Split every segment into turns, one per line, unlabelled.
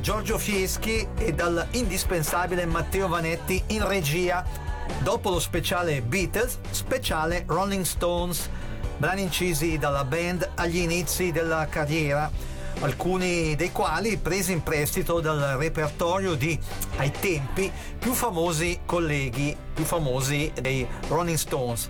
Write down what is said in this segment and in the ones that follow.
Giorgio Fieschi e dal indispensabile Matteo Vanetti in regia. Dopo lo speciale Beatles, speciale Rolling Stones, brani incisi dalla band agli inizi della carriera alcuni dei quali presi in prestito dal repertorio di, ai tempi, più famosi colleghi, più famosi dei Rolling Stones.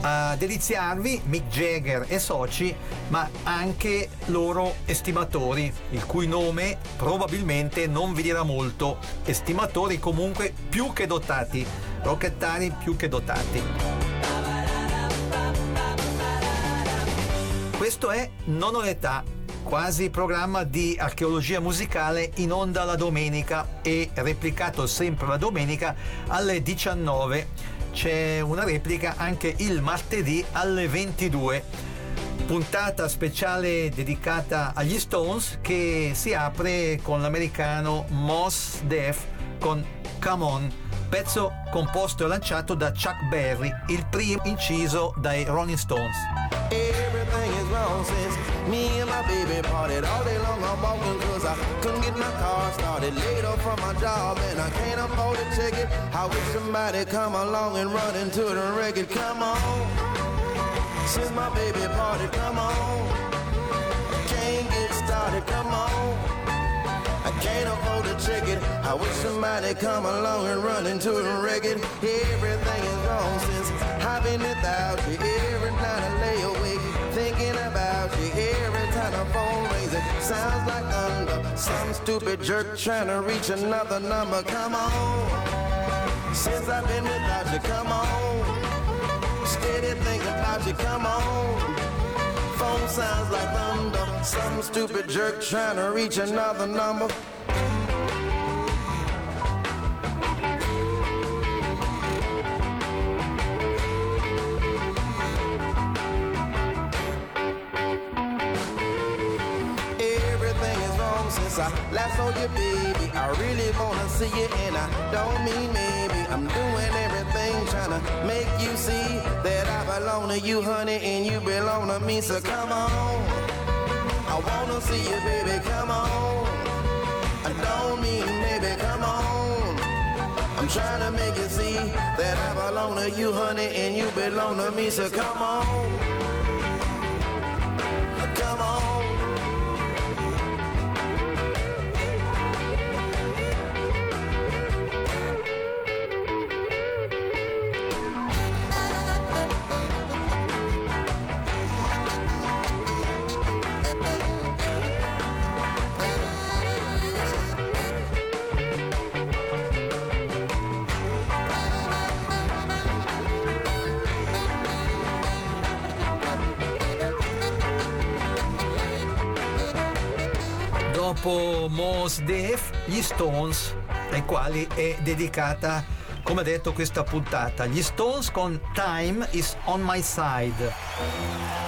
A deliziarvi Mick Jagger e soci, ma anche loro estimatori, il cui nome probabilmente non vi dirà molto, estimatori comunque più che dotati, rockettari più che dotati. Questo è Non ho l'età, quasi programma di archeologia musicale in onda la domenica e replicato sempre la domenica alle 19. C'è una replica anche il martedì alle 22. Puntata speciale dedicata agli Stones che si apre con l'americano Moss Def con Come On, pezzo composto e lanciato da Chuck Berry, il primo inciso dai Rolling Stones.
Everything is wrong since me and my baby couldn't get my car started. Laid off from my job and I can't afford a ticket. I wish somebody come along and run into the record. Come on. Since my baby parted, come on. Can't get started, come on. I can't afford a ticket. I wish somebody come along and run into the record. Everything is wrong since I've been without you. Every night Sounds like thunder. Some stupid jerk trying to reach another number. Come on. Since I've been without you, come on. Steady thinking about you, come on. Phone sounds like thunder. Some stupid jerk trying to reach another number. I last saw you, baby. I really wanna see you, and I don't mean maybe. I'm doing everything trying to make you see that I belong to you, honey, and you belong to me. So come on, I wanna see you, baby. Come on. I don't mean maybe. Come on. I'm trying to make you see that I belong to you, honey, and you belong to me. So come on.
Dopo Mos Def, gli Stones, ai quali è dedicata, come detto, questa puntata. Gli Stones con Time is on my side.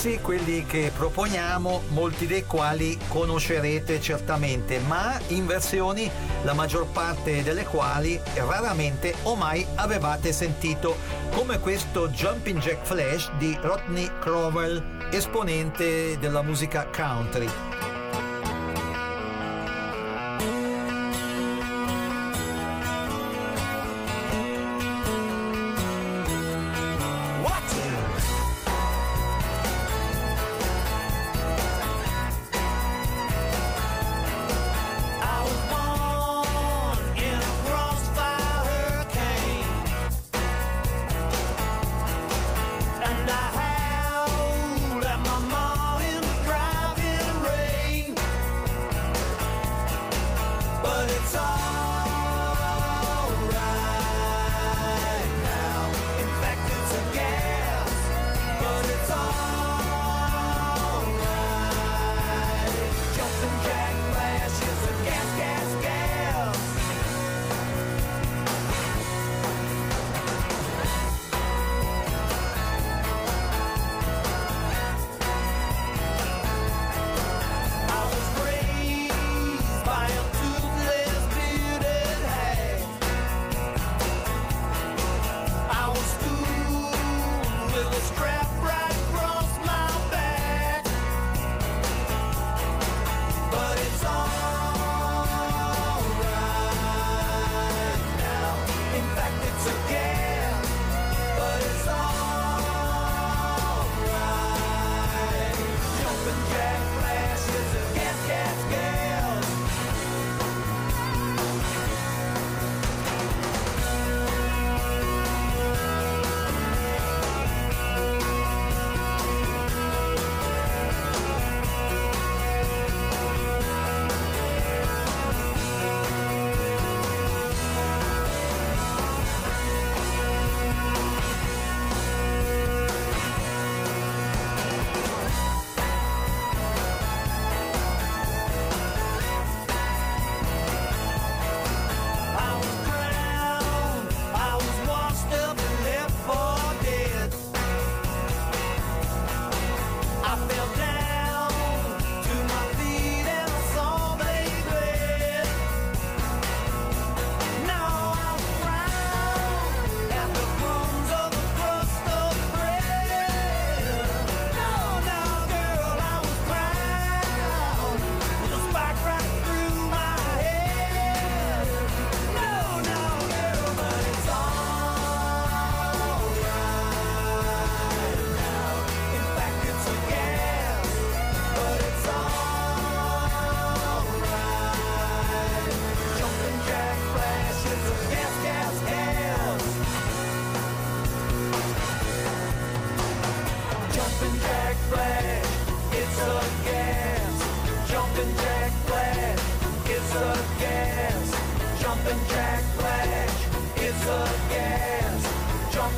Pezzi, quelli che proponiamo, molti dei quali conoscerete certamente, ma in versioni la maggior parte delle quali raramente o mai avevate sentito, come questo Jumping Jack Flash di Rodney Crowell, esponente della musica country.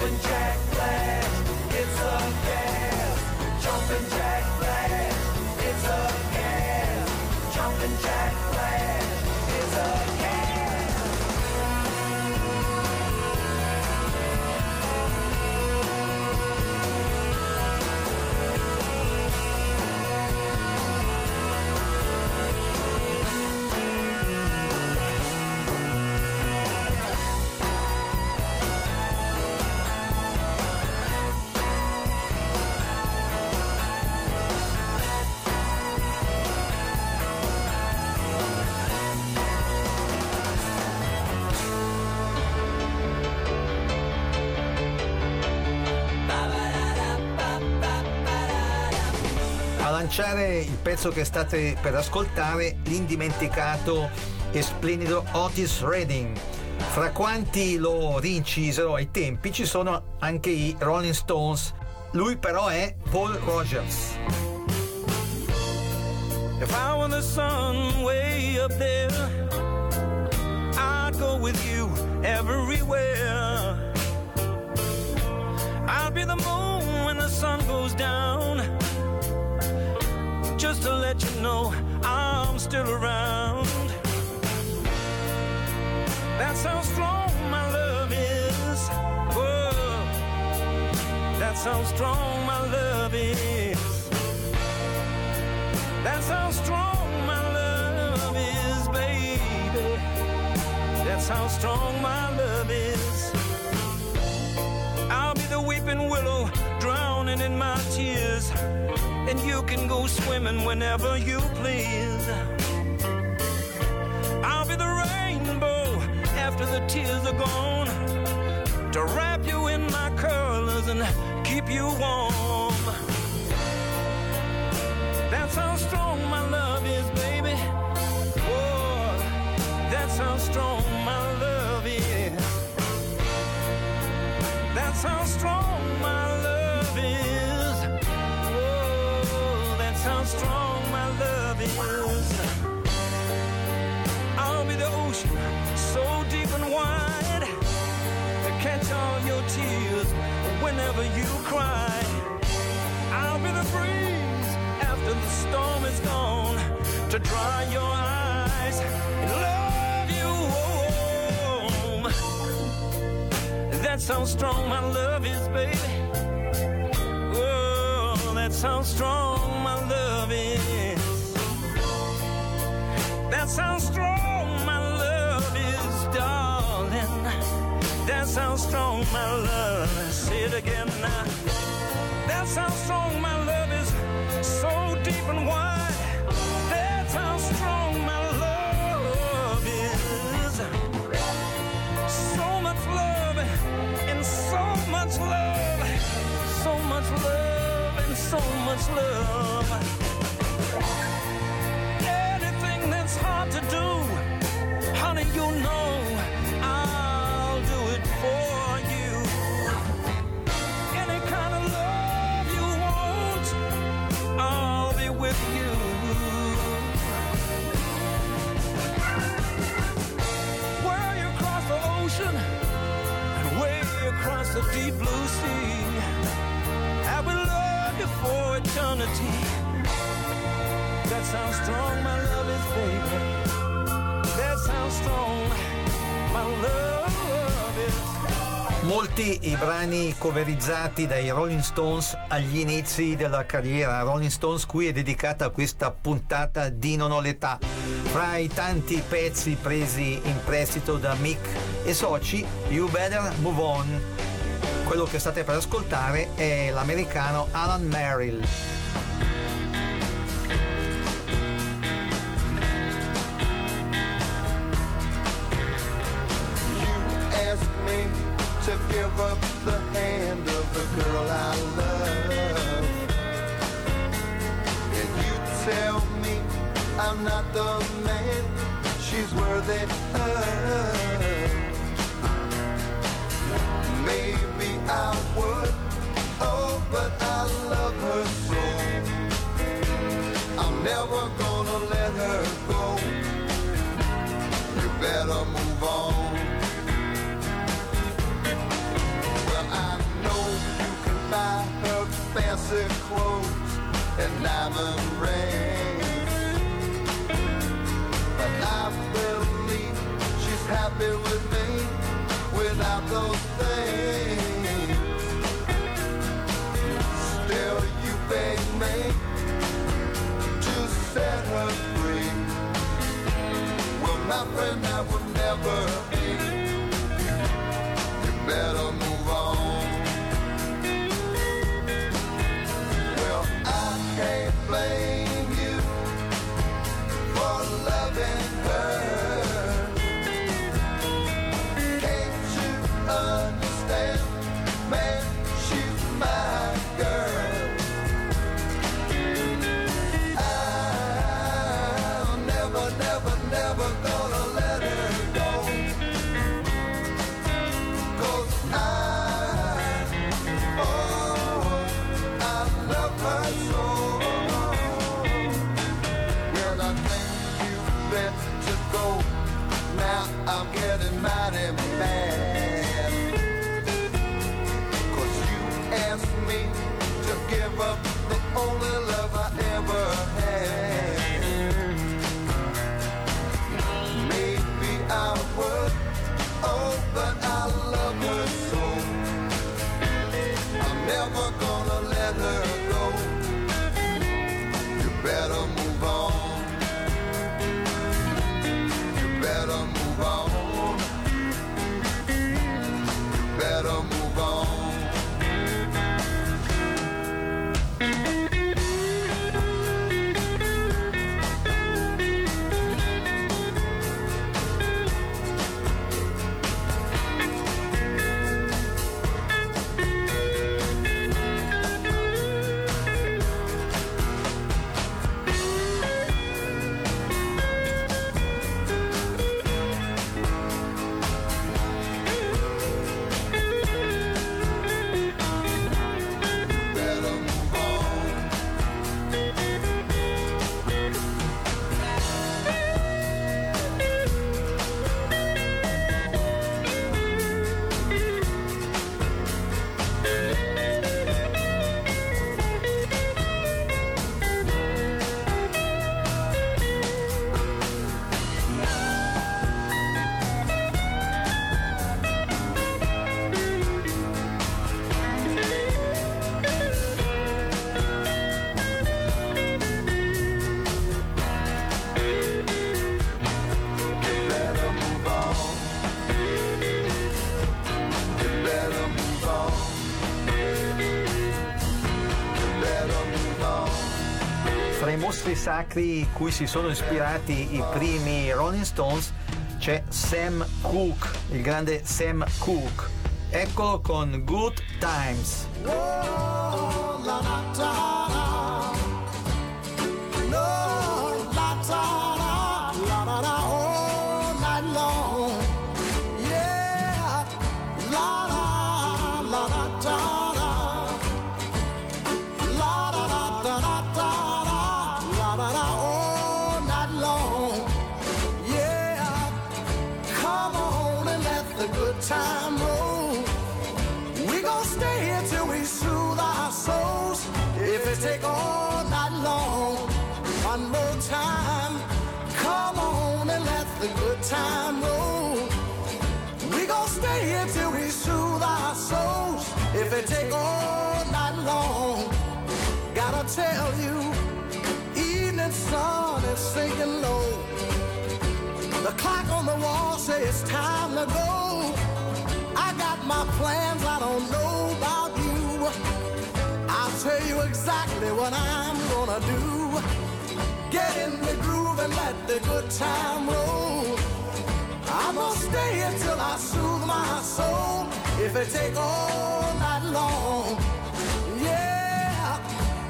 Lanciare il pezzo che state per ascoltare, l'indimenticato e splendido Otis Redding. Fra quanti lo rincisero ai tempi ci sono anche i Rolling Stones. Lui però è Paul Rogers. If I were the sun way up there, I'd go with you everywhere. I'll be the moon when the sun goes down. Just to let you know I'm still around. That's how strong my love is. Whoa. That's how strong my love is. That's how strong my love is, baby. That's how strong my love is. And you can go swimming whenever you please. I'll be the rainbow after the tears are gone. To wrap you in my curls and keep you warm. That's how strong my love is, baby. Oh, that's how strong my love is. That's how strong strong my love is. I'll be the ocean, so deep and wide, to catch all your tears whenever you cry. I'll be the breeze after the storm is gone to dry your eyes. That's how strong my love is, baby. Oh, that's how strong That's how strong my love is, darling. That's how strong my love is. Say it again now. That's how strong my love is, so deep and wide. That's how strong my love is. So much love and so much love, so much love and so much love. You know I'll do it for you. Any kind of love you want, I'll be with you. Way across the ocean and way across the deep blue sea, I will love you for eternity. That's how strong my
Molti i brani coverizzati dai Rolling Stones agli inizi della carriera. Rolling Stones cui è dedicata questa puntata di Non ho l'età. Fra i tanti pezzi presi in prestito da Mick e soci, You Better Move On. Quello che state per ascoltare è l'americano Alan Merrill.
My that would never be.
Sacri cui si sono ispirati i primi Rolling Stones c'è Sam Cooke, il grande Sam Cooke. Eccolo con Good Times.
If it take all night long, gotta tell you, evening sun is sinking low. The clock on the wall says it's time to go. I got my plans, I don't know about you. I'll tell you exactly what I'm gonna do. Get in the groove and let the good time roll. I'm gonna stay until I soothe my soul. If it take all night long, yeah.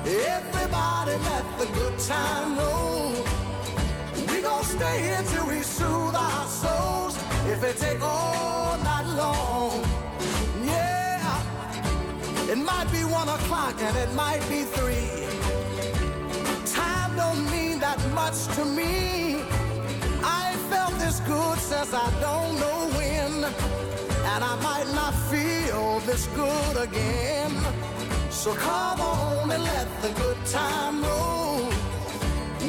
Everybody let the good time roll. We gon' stay here till we soothe our souls. If it take all night long, yeah. It might be one o'clock and it might be three. Time don't mean that much to me. I ain't felt this good since I don't know. And I might not feel this good again. So come on and let the good time roll.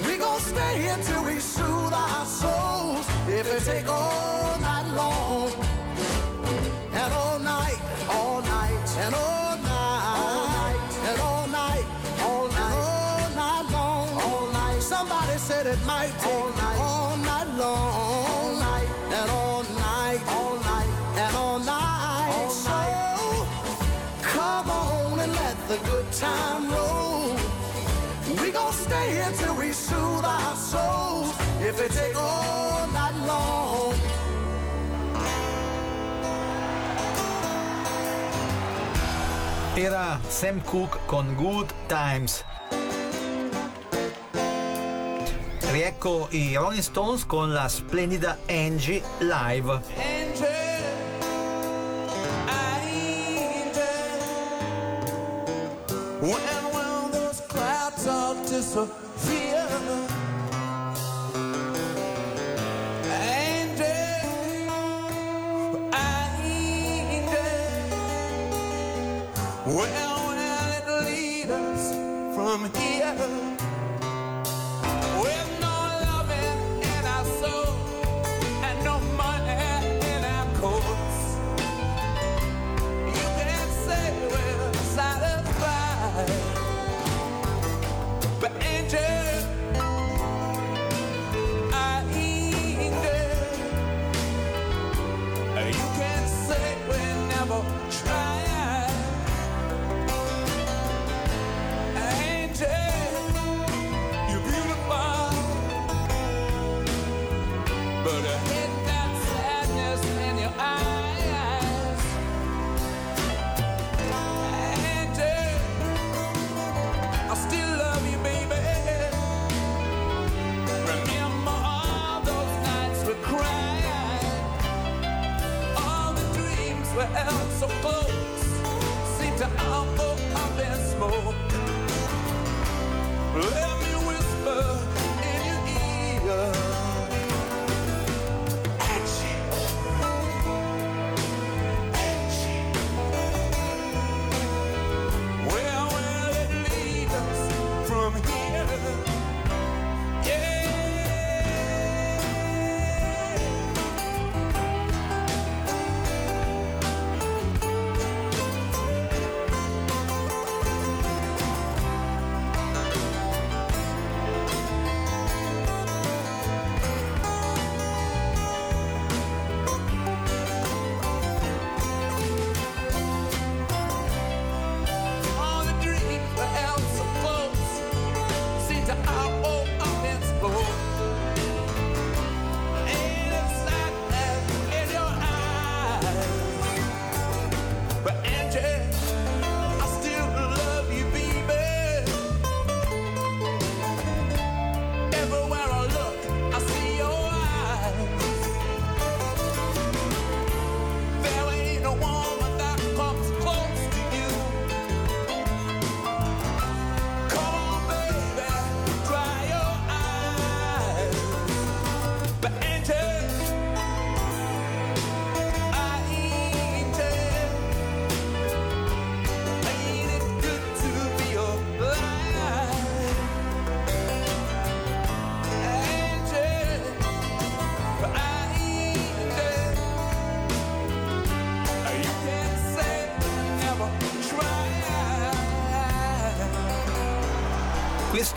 We gon' stay here till we soothe our souls. If it take all night long, and all night, all night, and all night, and all night, all night, all night long, all night. Somebody said it might take all night, all night long, the good time roll. We gon' stay here till we soothe our souls. If it take all night long.
Era Sam Cooke con Good Times. Riecco i Rolling Stones con la splendida Angie live.
When will those clouds all disappear? Angel, angel, where will it lead us from here?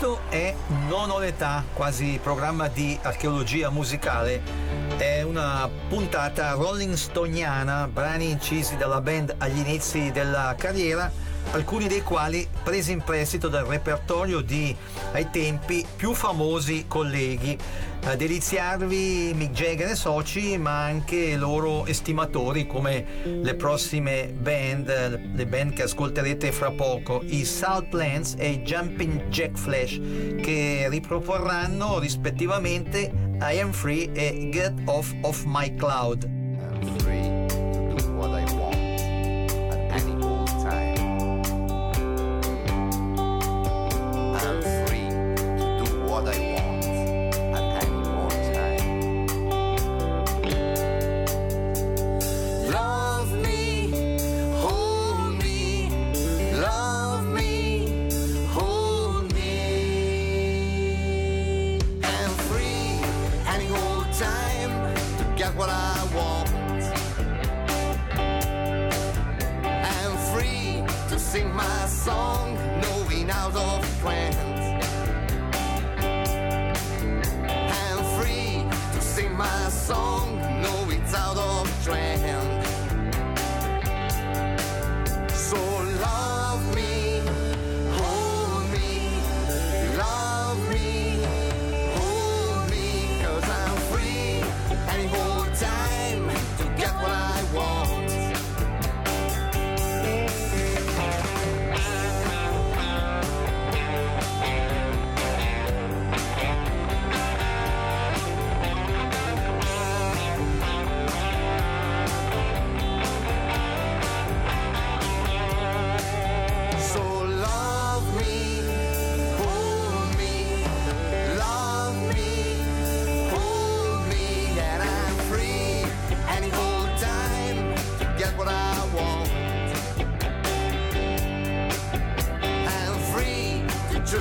Questo è Non ho l'età, quasi programma di archeologia musicale. È una puntata rolling stoniana, brani incisi dalla band agli inizi della carriera, alcuni dei quali presi in prestito dal repertorio di, ai tempi, più famosi colleghi a deliziarvi Mick Jagger e soci, ma anche loro estimatori come le prossime band, le band che ascolterete fra poco, i Salt Plants e i Jumping Jack Flash, che riproporranno rispettivamente I Am Free e Get Off of My Cloud.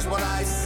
Non ho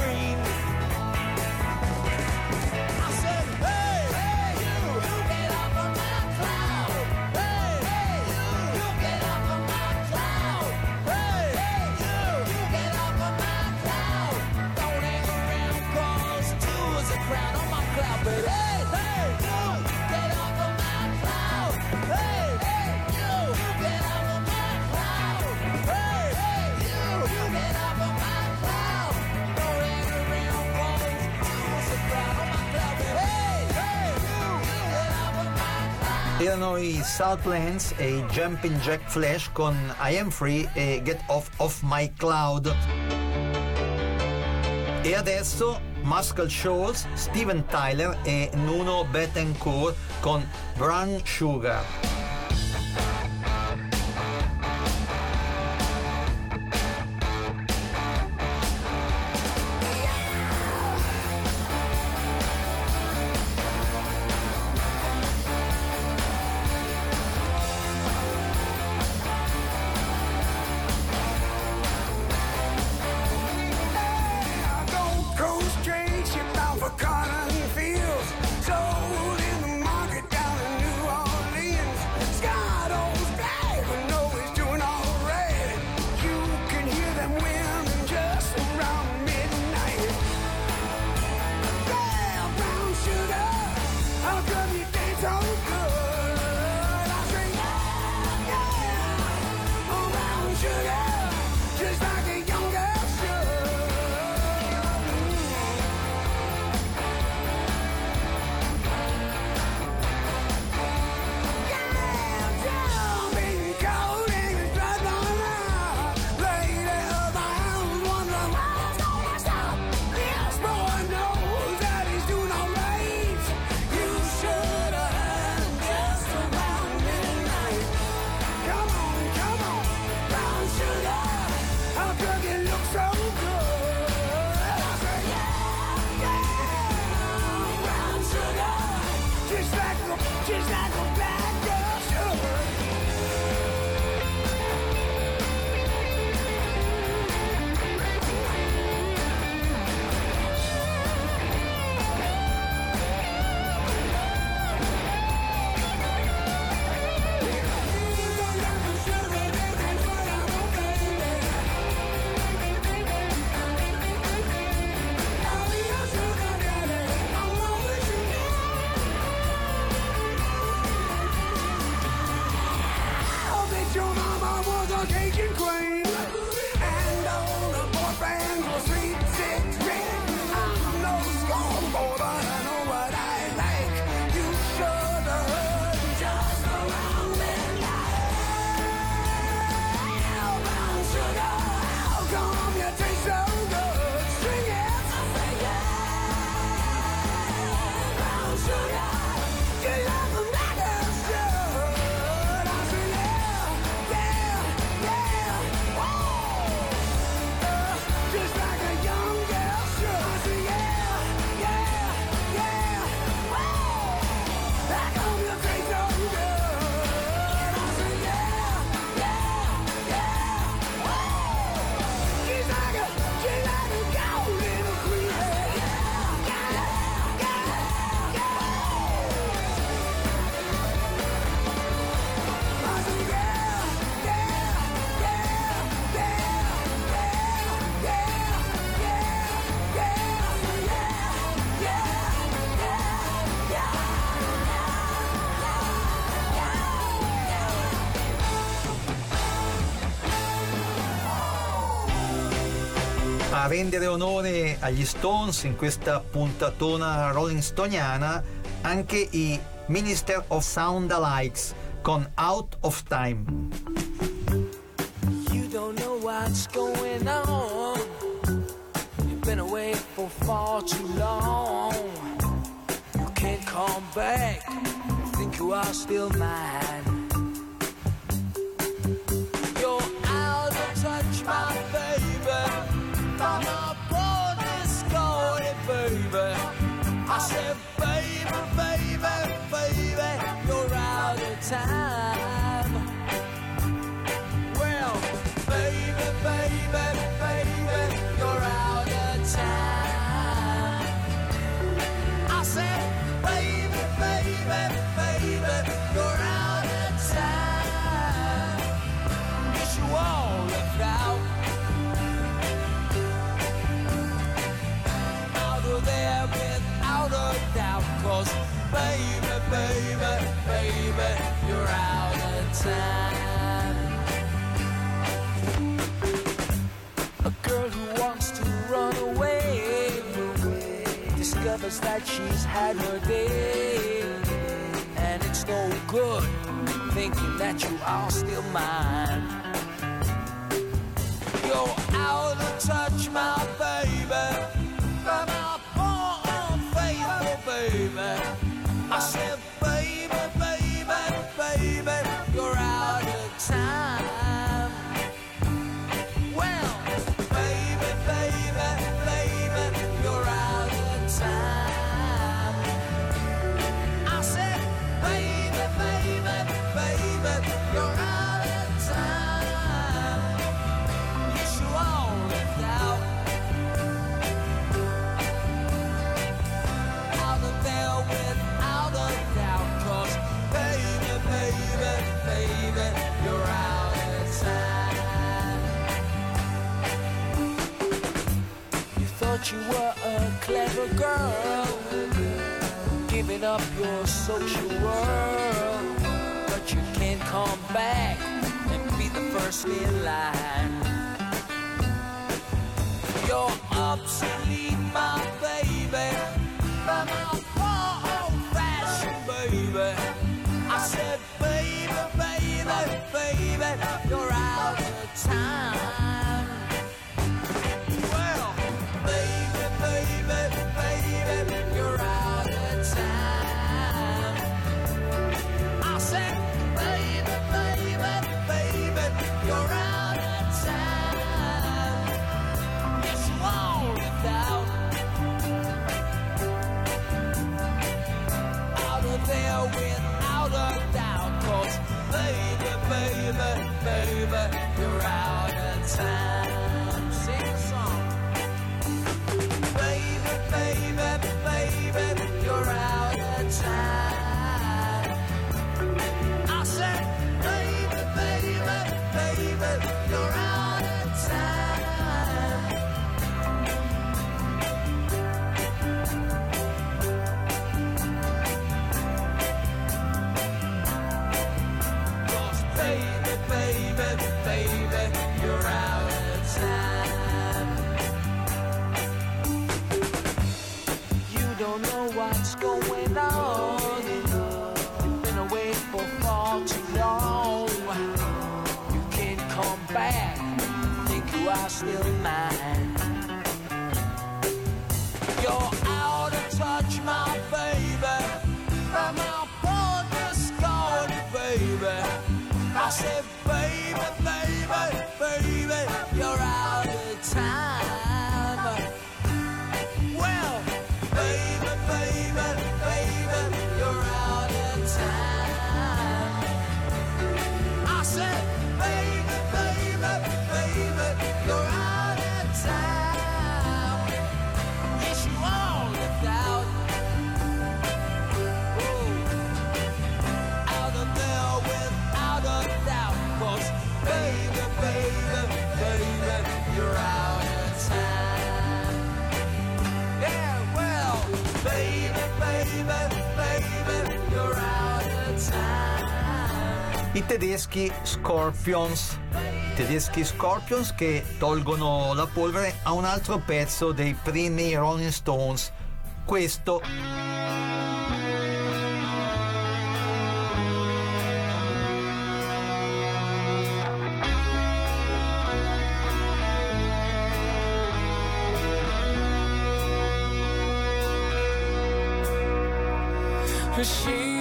free.
Erano i Southlands e i Jumping Jack Flash con I Am Free e Get Off of My Cloud. E adesso Muscle Shoals, Steven Tyler e Nuno Bettencourt con Brown Sugar. A rendere onore agli Stones in questa puntatona Rolling Stoniana anche i Minister of Sound Alikes con Out of Time.
You don't know what's going on. You've been away for far too long. You can't come back. Think you are still mine. Time. Well, baby, baby, baby, you're out of time. I said, baby, baby, baby, you're out of time. Yes, you all left out. Out of there without a doubt. Cause baby, baby, A girl who wants to run away discovers that she's had her day. And it's no good thinking that you are still mine. You're out of touch, my baby. Clever girl, giving up your social world, but you can't come back and be the first in line. You're obsolete, my baby, by my poor old-fashioned baby. I said, baby, baby, baby, you're out of time. i tedeschi Scorpions. I
tedeschi Scorpions che tolgono la polvere a un altro pezzo dei primi Rolling Stones. Questo.
she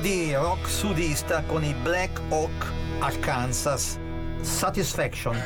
di rock sudista con i Black Hawk Arkansas Satisfaction.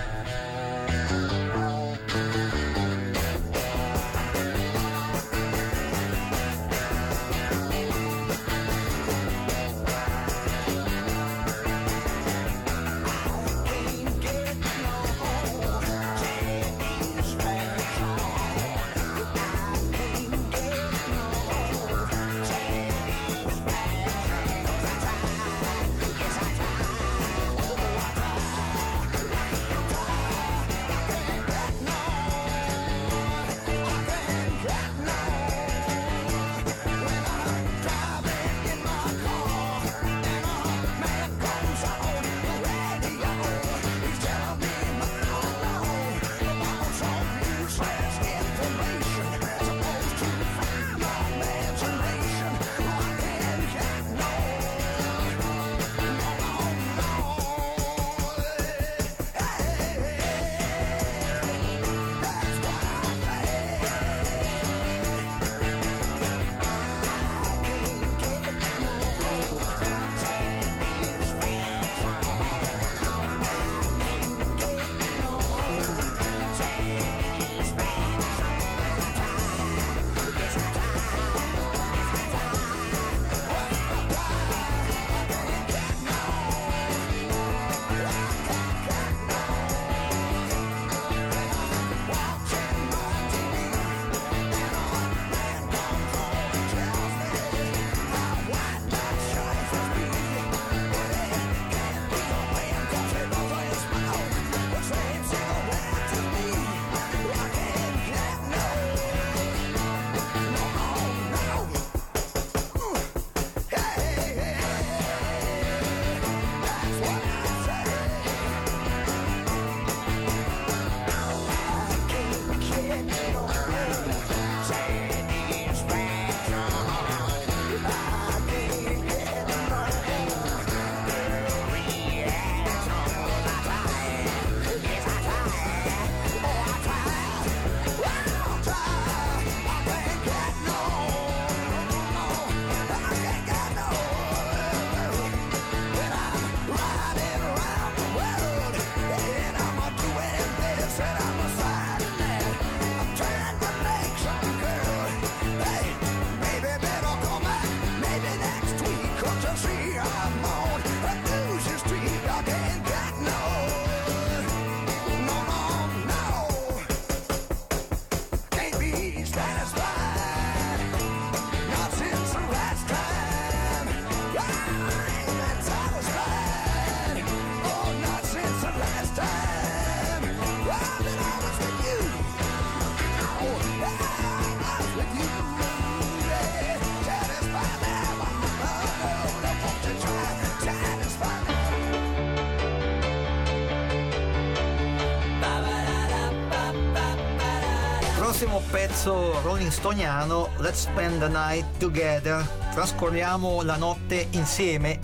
pezzo Rolling Stoniano Let's Spend the Night Together, trascorriamo la notte insieme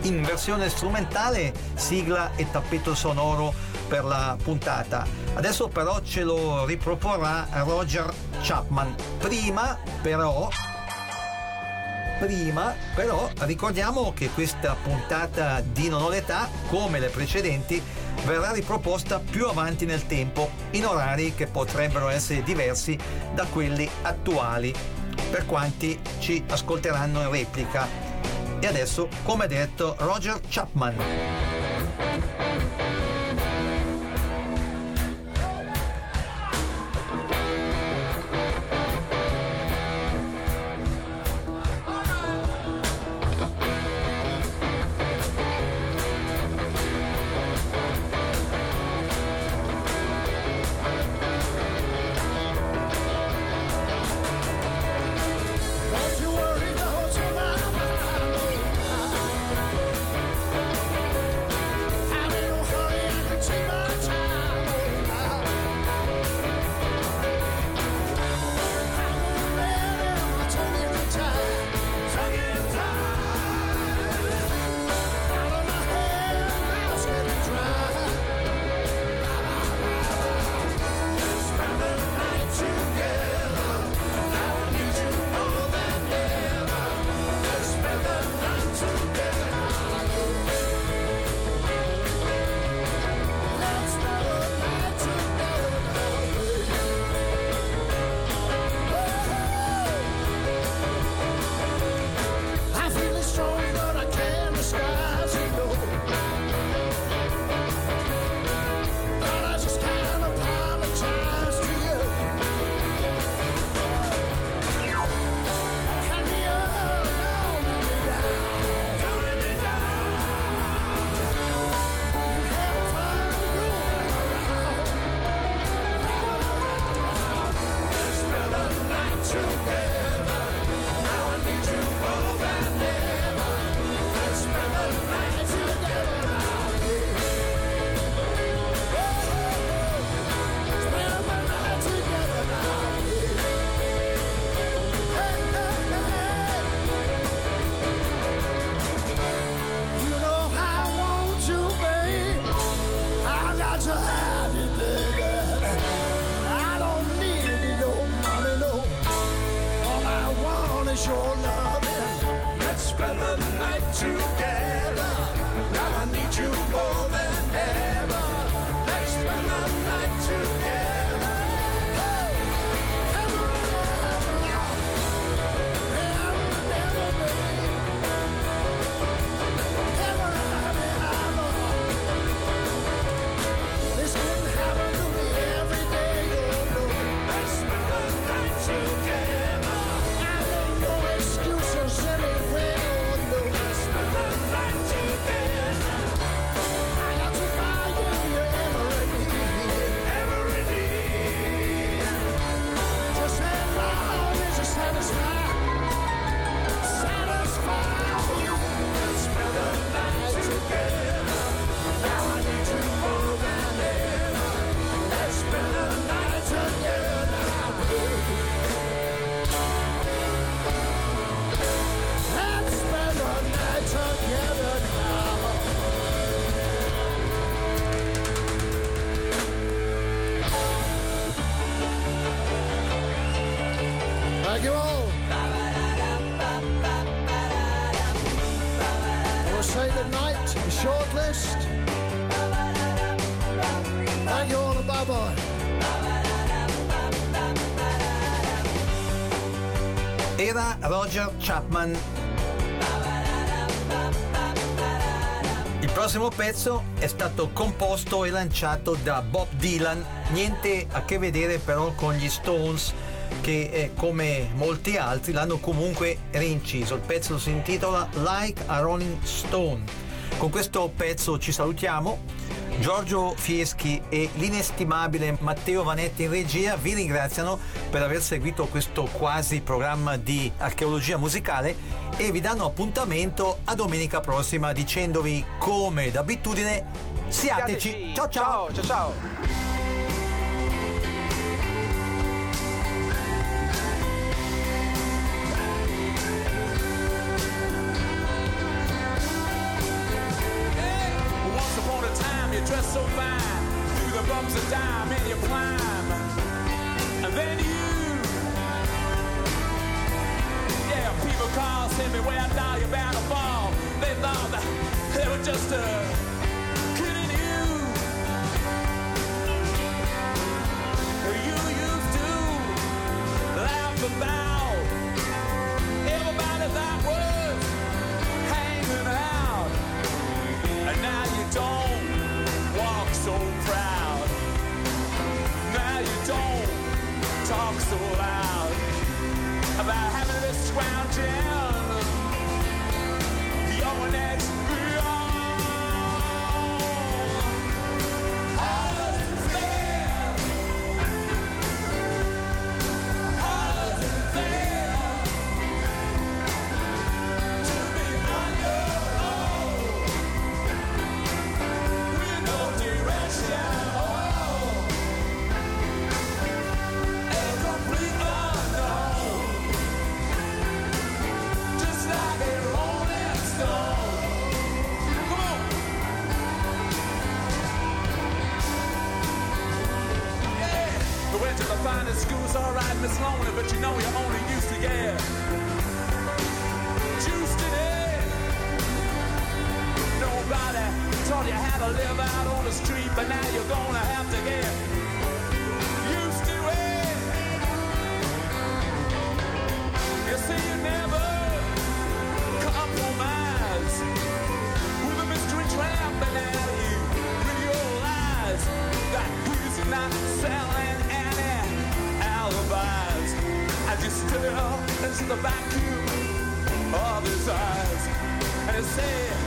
in versione strumentale, sigla e tappeto sonoro per la puntata. Adesso però ce lo riproporrà Roger Chapman. Prima però prima, però ricordiamo che questa puntata di Non ho l'età, come le precedenti, verrà riproposta più avanti nel tempo in orari che potrebbero essere diversi da quelli attuali per quanti ci ascolteranno in replica. E adesso, come detto, Roger Chapman. Chapman. Il prossimo pezzo è stato composto e lanciato da Bob Dylan, niente a che vedere però con gli Stones
che eh, come molti altri l'hanno comunque reinciso. Il pezzo si intitola Like a Rolling Stone. Con questo pezzo ci salutiamo. Giorgio Fieschi e l'inestimabile Matteo Vanetti in regia vi ringraziano per aver seguito questo quasi programma di archeologia musicale e vi danno appuntamento a domenica prossima dicendovi come d'abitudine siateci. ciao ciao
ciao. ciao.
ciao. hit me where I die, you're fall. They thought that they were just a. say